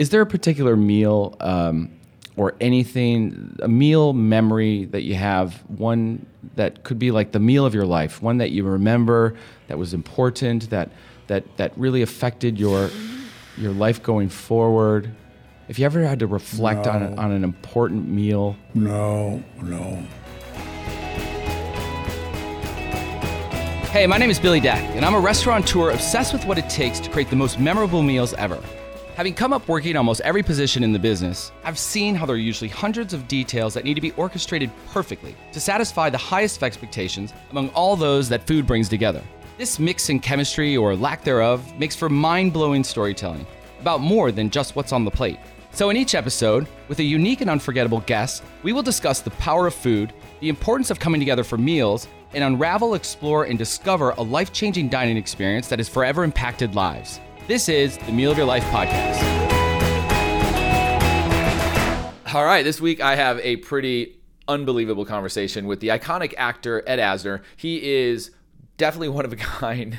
Is there a particular meal um, or anything, a meal memory that you have, one that could be like the meal of your life, one that you remember that was important, that that that really affected your your life going forward? If you ever had to reflect on, No. on an important meal, No, no. Hey, my name is Billy Dec, and I'm a restaurateur obsessed with what it takes to create the most memorable meals ever. Having come up working almost every position in the business, I've seen how there are usually hundreds of details that need to be orchestrated perfectly to satisfy the highest of expectations among all those that food brings together. This mix in chemistry or lack thereof makes for mind blowing storytelling about more than just what's on the plate. So, in each episode, with a unique and unforgettable guest, we will discuss the power of food, the importance of coming together for meals, and unravel, explore, and discover a life changing dining experience that has forever impacted lives. This is the Meal of Your Life podcast. All right, this week I have a pretty unbelievable conversation with the iconic actor Ed Asner. He is definitely one of a kind.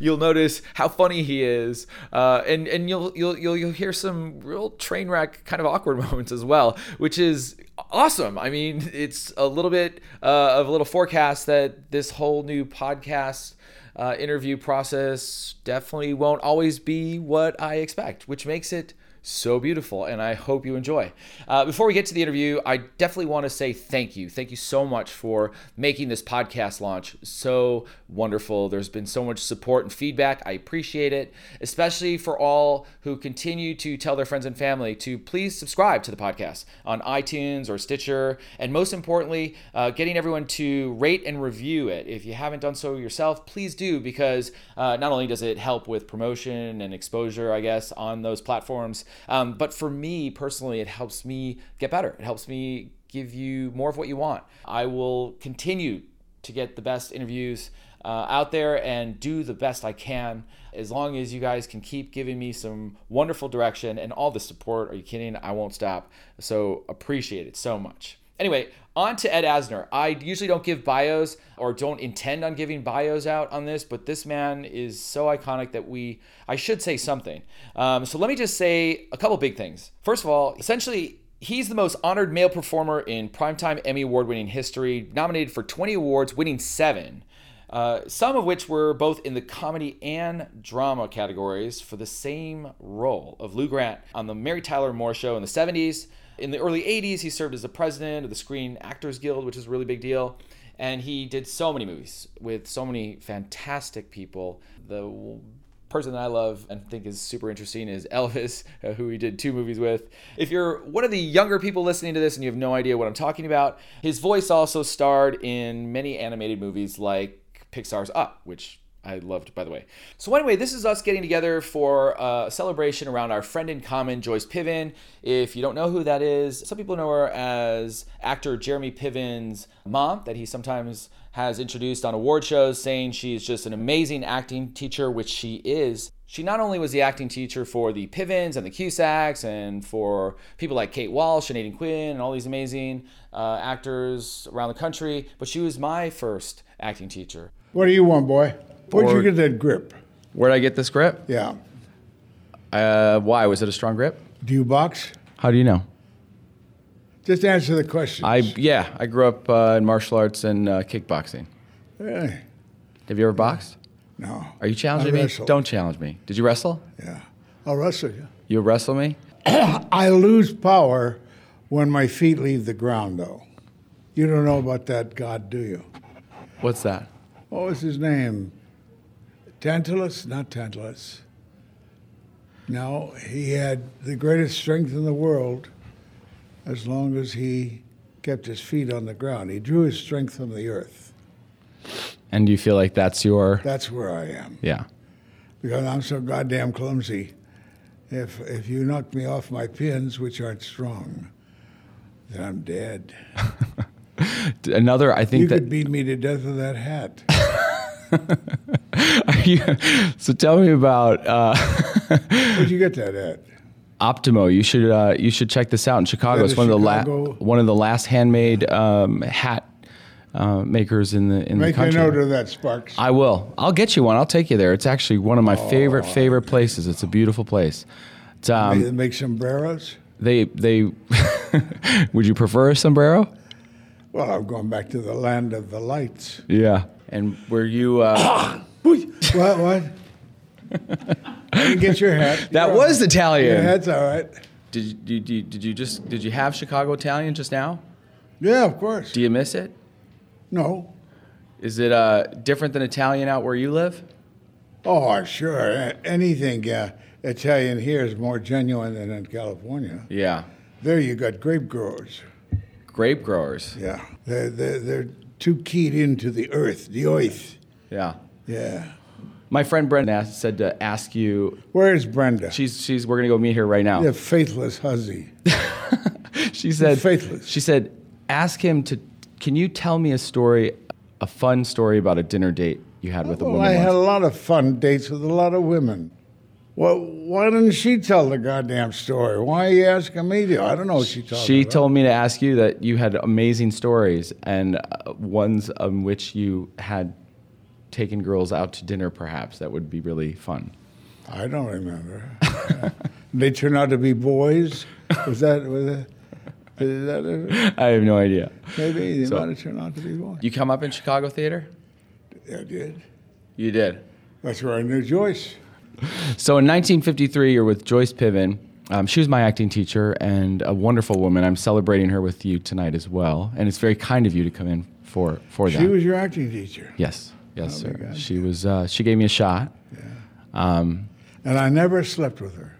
you'll notice how funny he is, uh, and and you'll you'll you'll you'll hear some real train wreck kind of awkward moments as well, which is awesome. I mean, it's a little bit uh, of a little forecast that this whole new podcast uh, interview process definitely won't always be what I expect, which makes it so beautiful and i hope you enjoy. Uh, before we get to the interview i definitely want to say thank you. Thank you so much for making this podcast launch so wonderful. There's been so much support and feedback. I appreciate it especially for all who continue to tell their friends and family to please subscribe to the podcast on itunes or stitcher and most importantly uh, getting everyone to rate and review it. If you haven't done so yourself please do because uh, not only does it help with promotion and exposure i guess on those platforms um, but for me personally, it helps me get better. It helps me give you more of what you want. I will continue to get the best interviews uh, out there and do the best I can as long as you guys can keep giving me some wonderful direction and all the support. Are you kidding? I won't stop. So appreciate it so much. Anyway, on to Ed Asner. I usually don't give bios or don't intend on giving bios out on this, but this man is so iconic that we, I should say something. Um, so let me just say a couple big things. First of all, essentially, He's the most honored male performer in primetime Emmy Award winning history, nominated for 20 awards, winning seven. Uh, some of which were both in the comedy and drama categories for the same role of Lou Grant on the Mary Tyler Moore Show in the 70s. In the early 80s, he served as the president of the Screen Actors Guild, which is a really big deal. And he did so many movies with so many fantastic people. The person that I love and think is super interesting is Elvis, uh, who he did two movies with. If you're one of the younger people listening to this and you have no idea what I'm talking about, his voice also starred in many animated movies like Pixar's Up, which I loved, by the way. So, anyway, this is us getting together for a celebration around our friend in common, Joyce Piven. If you don't know who that is, some people know her as actor Jeremy Piven's mom, that he sometimes has introduced on award shows, saying she's just an amazing acting teacher, which she is. She not only was the acting teacher for the Pivens and the Cusacks and for people like Kate Walsh and Aidan Quinn and all these amazing uh, actors around the country, but she was my first acting teacher. What do you want, boy? Where'd you get that grip? where'd I get this grip? Yeah. Uh, why was it a strong grip? Do you box? How do you know? Just answer the question. I yeah, I grew up uh, in martial arts and uh, kickboxing. Really? Have you ever boxed? No. Are you challenging me? Don't challenge me. Did you wrestle? Yeah. I'll wrestle you. You wrestle me? I lose power when my feet leave the ground, though. You don't know about that God, do you? What's that? What was his name? Tantalus? Not Tantalus. No, he had the greatest strength in the world as long as he kept his feet on the ground. He drew his strength from the earth. And you feel like that's your That's where I am. yeah? Because I'm so goddamn clumsy. If, if you knock me off my pins, which aren't strong, then I'm dead. Another, I think You that could beat me to death with that hat. so tell me about uh, Where'd you get that at? Optimo. You should uh, you should check this out in Chicago. It's one of the Chicago. la- one of the last handmade um, hat uh, makers in the in Make the a country. note of that, Sparks. I will. I'll get you one. I'll take you there. It's actually one of my favorite favorite places. It's a beautiful place. They um, make sombreros. they they would you prefer a sombrero? Well, I'm going back to the land of the lights. Yeah. And were you? Uh, what? What? I didn't get your hat. that You're was all- Italian. Your hat's all right. Did you, did you did you just did you have Chicago Italian just now? Yeah, of course. Do you miss it? No. Is it uh, different than Italian out where you live? Oh, sure. Anything uh, Italian here is more genuine than in California. Yeah. There you got grape growers. Grape growers. Yeah. They're, they're, they're too keyed into the earth, the earth. Yeah. Yeah. My friend Brenda asked, said to ask you. Where's Brenda? She's she's. We're gonna go meet her right now. the faithless hussy. She said. Faithless. She said, ask him to. Can you tell me a story, a fun story about a dinner date you had with a Well, woman? I had a lot of fun dates with a lot of women. Well, why didn't she tell the goddamn story? Why are you asking me to? I don't know what she told She told me to ask you that you had amazing stories and uh, ones on which you had taken girls out to dinner, perhaps that would be really fun. I don't remember. they turned out to be boys. Was that was that? Is that it? I have no idea. Maybe they So- might have turned out to be boys. You come up in Chicago theater? I did. You did. That's where I knew Joyce. So in 1953, you're with Joyce Piven. Um, she was my acting teacher and a wonderful woman. I'm celebrating her with you tonight as well, and it's very kind of you to come in for for that. She was your acting teacher, yes, yes, Oh, sir. She was. Uh, she gave me a shot. Um, and I never slept with her.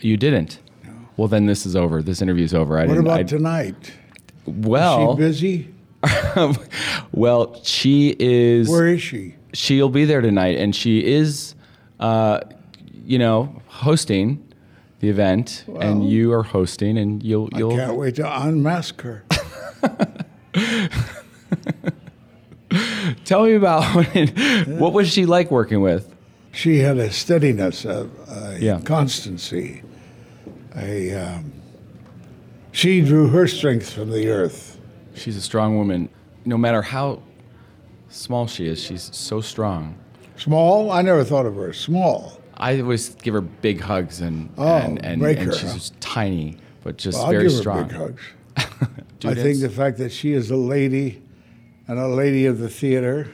you didn't. No. Well, then this is over. This interview's over. I What about I, tonight? well, she busy? well, she is. Where is she? she'll be there tonight, and she is, uh, you know, hosting the event, and you are hosting, and you'll I you'll. can't wait to unmask her. Tell me about what was she like working with? She had a steadiness, a, a Yeah. constancy. A um, she drew her strength from the earth. She's a strong woman. No matter how small she is, she's so strong. Small? I never thought of her as small. I always give her big hugs, and Oh, and, and, break and her, she's just tiny, but just Well, very give her strong. big hugs. I think the fact that she is a lady and a lady of the theater,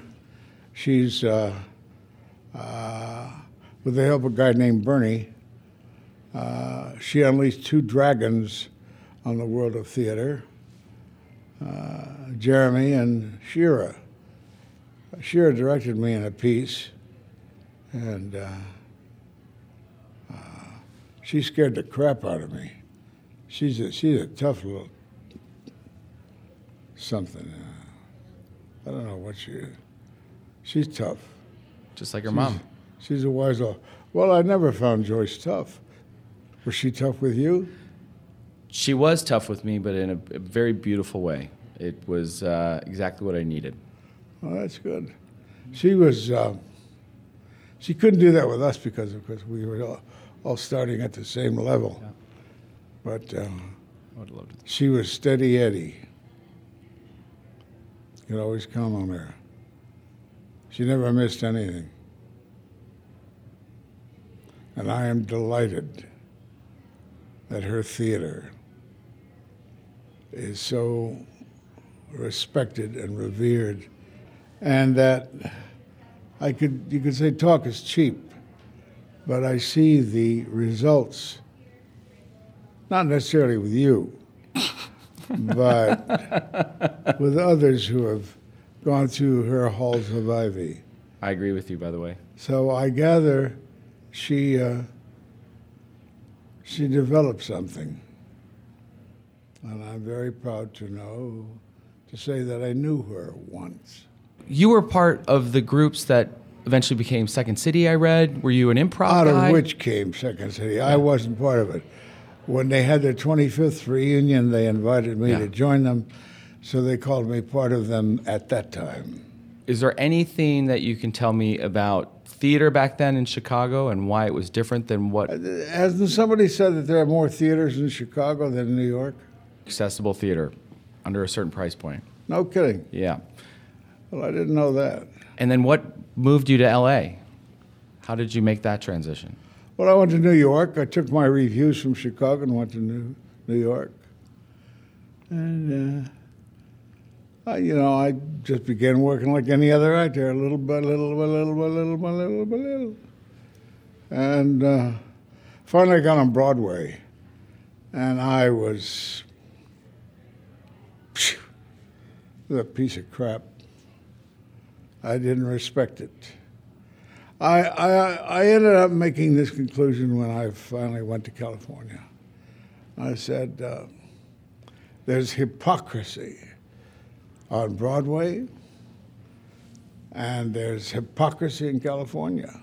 she's, uh, uh, with the help of a guy named Bernie, uh, she unleashed two dragons on the world of theater uh, Jeremy and Shira. Shira directed me in a piece, and uh, uh, she scared the crap out of me. She's a, she's a tough little something. I don't know what she is. She's tough. just like her mom. She's a wise old. Well, I never found Joyce tough. Was she tough with you? She was tough with me, but in a, a very beautiful way. It was uh, exactly what I needed. Well, that's good. She was. Uh, she couldn't do that with us because, of course, we were all, all starting at the same level. But uh, I would love to. she was steady Eddie. Could always count on her. She never missed anything. And I am delighted that her theater is so respected and revered, and that I could, you could say talk is cheap, but I see the results, not necessarily with you, but with others who have gone through her halls of ivy. I agree with you, by the way. So I gather she uh, she developed something, and I'm very proud to know to say that I knew her once. You were part of the groups that eventually became Second City. I read. Were you an improv Out guy? of which came Second City. I wasn't part of it. When they had their 25th reunion, they invited me Yeah. to join them, so they called me part of them at that time. Is there anything that you can tell me about theater back then in Chicago and why it was different than what uh, Hasn't somebody said that there are more theaters in Chicago than in New York? accessible theater under a certain price point? No kidding. Yeah. Well, I didn't know that. And then what moved you to LA? How did you make that transition? Well, I went to New York. I took my reviews from Chicago and went to New, New York. And, uh, I, you know, I just began working like any other actor, little by little by little by little by little by little. And uh, finally got on Broadway. And I was phew, a piece of crap. I didn't respect it. I, I, I ended up making this conclusion when I finally went to California. I said, uh, there's hypocrisy on Broadway, and there's hypocrisy in California.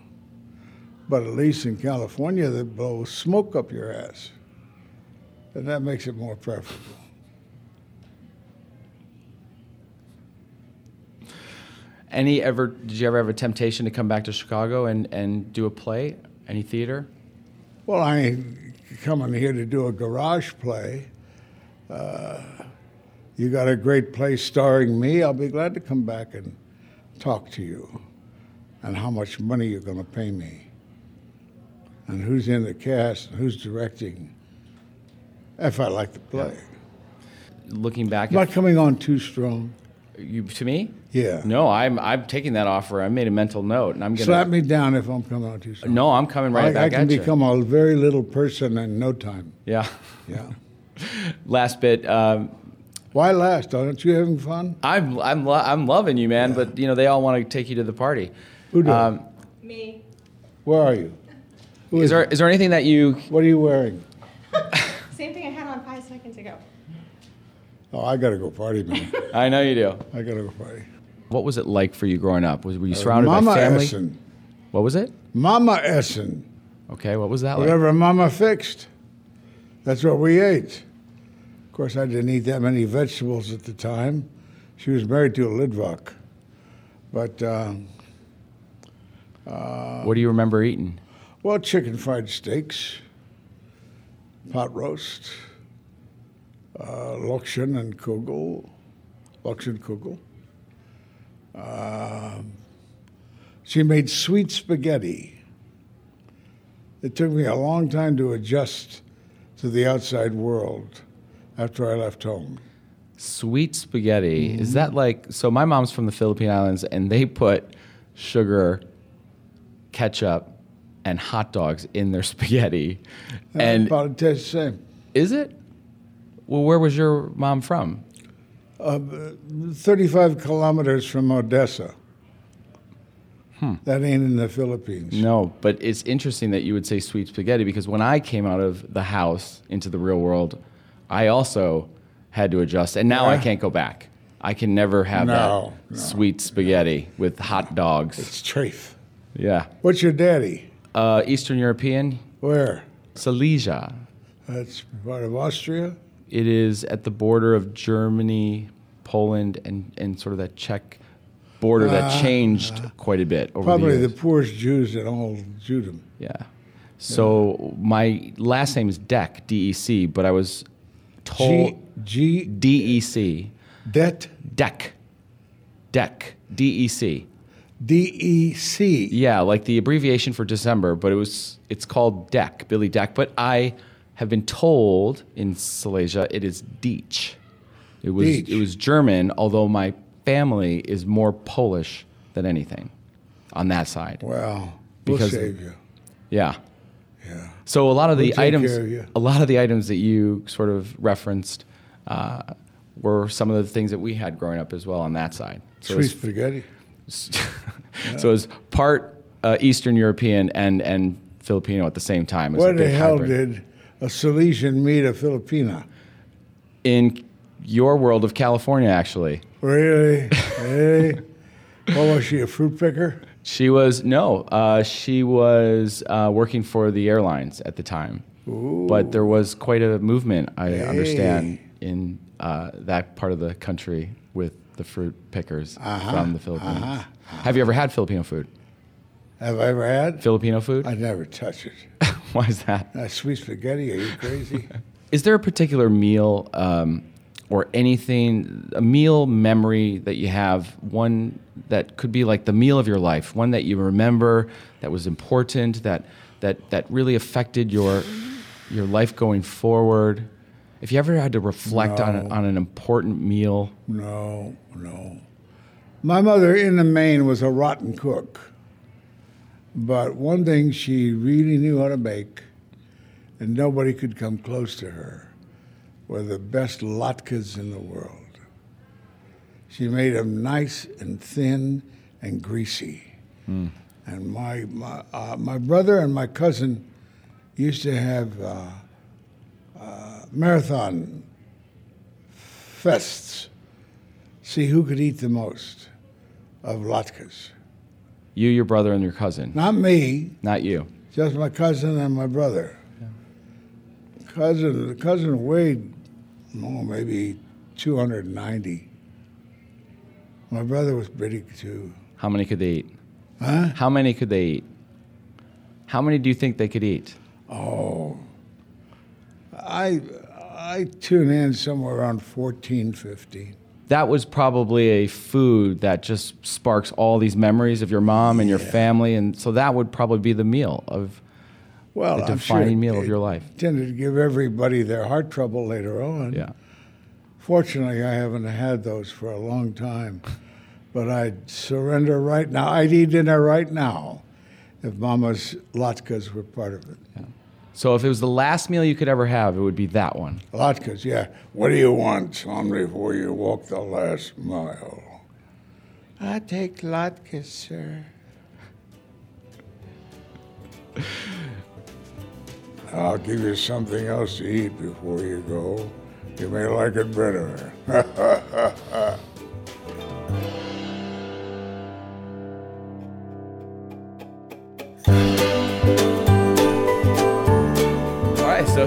But at least in California, they blow smoke up your ass. And that makes it more preferable. Any ever? Did you ever have a temptation to come back to Chicago and, and do a play? Any theater? Well, I coming here to do a garage play. Uh, you got a great play starring me. I'll be glad to come back and talk to you and how much money you're going to pay me and who's in the cast and who's directing if I like the play. Looking back, not coming on too strong. You to me? Yeah. No, I'm I'm taking that offer. I made a mental note, and I'm gonna. Slap me down if I'm coming out too strong. No, I'm coming right I, back I can at you. become a very little person in no time. Yeah. Yeah. Last bit. Um, Why last? Aren't you having fun? I'm I'm lo- I'm loving you, man. But you know they all want to take you to the party. Who does? Um, Me. Where are you? Who is there is there anything that you? What are you wearing? Same thing I had on five seconds ago. Oh, I gotta go party, man. I know you do. I gotta go party. What was it like for you growing up? Was were you surrounded Mama by family? Essen. What was it? Mama Essen. Okay, what was that like? Whatever Mama fixed. That's what we ate. Of course, I didn't eat that many vegetables at the time. She was married to a Litvak. But, um, What do you remember eating? well, chicken fried steaks, pot roast, uh, Lokshen and Kugel. Lokshen Kugel. Um, she made sweet spaghetti. It took me a long time to adjust to the outside world after I left home. Sweet spaghetti. Mm-hmm. Is that like so? My mom's from the Philippine Islands, and they put sugar, ketchup, and hot dogs in their spaghetti. And about it tastes the same. is it? Well, where was your mom from? Uh, 35 kilometers from Odessa. That ain't in the Philippines. No, but it's interesting that you would say sweet spaghetti because when I came out of the house into the real world, I also had to adjust, and now I can't go back. I can never have No, that no. sweet spaghetti with hot dogs. It's chafe. Yeah, What's your daddy? uh, Eastern European, Where? Silesia. That's part of Austria? It is at the border of Germany, Poland, and, and sort of that Czech border that uh, changed quite a bit over Probably the the poorest Jews in all Judum. Yeah. So my last name is Deck, D E C, but I was told G, D E C, Det, Deck, Deck, D E C. D E C. Yeah, like the abbreviation for December, but it was it's called Deck, Billy Dec. But I have been told in Silesia it is Deech. It was it was German, although my family is more Polish than anything on that side. Well, we'll Because- save you. Yeah. Yeah. So a lot of the We'll take items, of a lot of the items that you sort of referenced, uh, were some of the things that we had growing up as well on that side. So Sweet spaghetti. so it's part uh, Eastern European and and Filipino at the same time. It was Where the hell hybrid. did a Silesian meet a Filipina? in your world of California? Actually, Really? Really? What was she, a fruit picker? she was no, uh, she was uh, working for the airlines at the time. Ooh. But there was quite a movement, I understand, in uh, that part of the country with the fruit pickers Uh-huh. from the Philippines. Have you ever had Filipino food? Have I ever had? Filipino food? I never touch it. Why is that? That sweet spaghetti, are you crazy? Is there a particular meal um, or anything, a meal memory that you have, one that could be like the meal of your life, one that you remember that was important, that that that really affected your your life going forward? If you ever had to reflect on No. on an important meal, No, no. My mother, in the main, was a rotten cook. But one thing she really knew how to make, and nobody could come close to her, were the best latkes in the world. She made them nice and thin and greasy. And my, my, uh, my brother and my cousin used to have uh, uh, marathon fests see who could eat the most of latkes. You, your brother, and your cousin, Not me, not you. just my cousin and my brother. Cousin, the cousin weighed, oh, maybe 290. My brother was pretty too. How many could they eat? Huh? How many could they eat? How many do you think they could eat? Oh, I, I tune in somewhere around 14, 15. That was probably a food that just sparks all these memories of your mom and your Yeah. family, and so that would probably be the meal of Well, the sure defining it- meal of your life. Tended to give everybody their heart trouble later on. Yeah. Fortunately, I haven't had those for a long time, but I'd surrender right now. I'd eat dinner right now if Mama's latkes were part of it. So if it was the last meal you could ever have, it would be that one. Latkes, yeah. What do you want, son, before you walk the last mile? I take latkes, sir. I'll give you something else to eat before you go. You may like it better.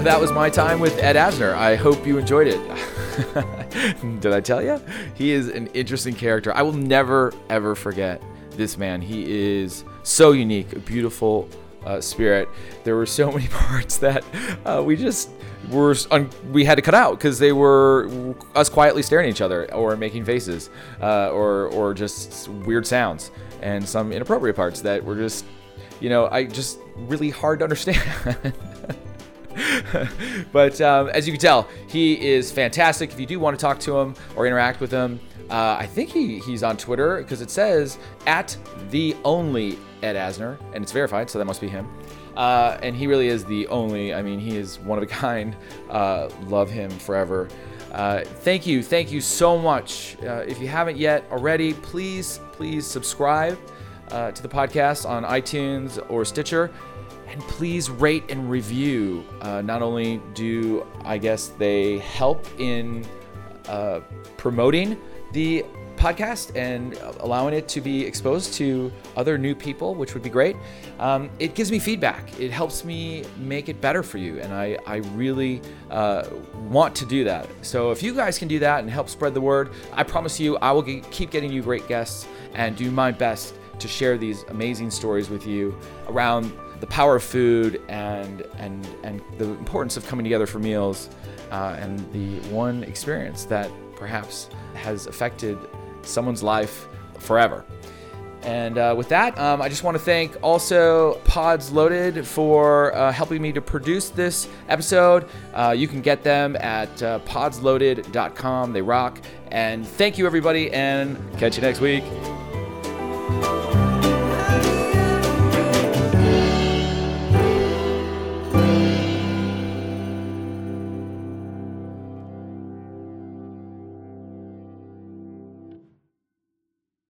that was my time with Ed Asner. I hope you enjoyed it. Did I tell you? He is an interesting character. I will never, ever forget this man. He is so unique, a beautiful uh, spirit. There were so many parts that uh, we just were un- we had to cut out because they were us quietly staring at each other or making faces uh, or or just weird sounds and some inappropriate parts that were just you know I just really hard to understand. but um, as you can tell, he is fantastic. If you do want to talk to him or interact with him, uh, I think he, he's on Twitter because it says at the only Ed Asner, and it's verified, so that must be him. Uh, and he really is the only. I mean, he is one of a kind. Uh, love him forever. Uh, thank you, thank you so much. Uh, if you haven't yet already, please, please subscribe uh, to the podcast on iTunes or Stitcher. And please rate and review. Uh, not only do I guess they help in uh, promoting the podcast and allowing it to be exposed to other new people, which would be great. Um, it gives me feedback. It helps me make it better for you, and I, I really uh, want to do that. So if you guys can do that and help spread the word, I promise you I will keep getting you great guests and do my best to share these amazing stories with you around the power of food and and and the importance of coming together for meals uh, and the one experience that perhaps has affected someone's life forever. And uh, with that, um, I just want to thank also Pods Loaded for uh, helping me to produce this episode. Uh, you can get them at uh, podsloaded.com. They rock. And thank you, everybody, and catch you next week.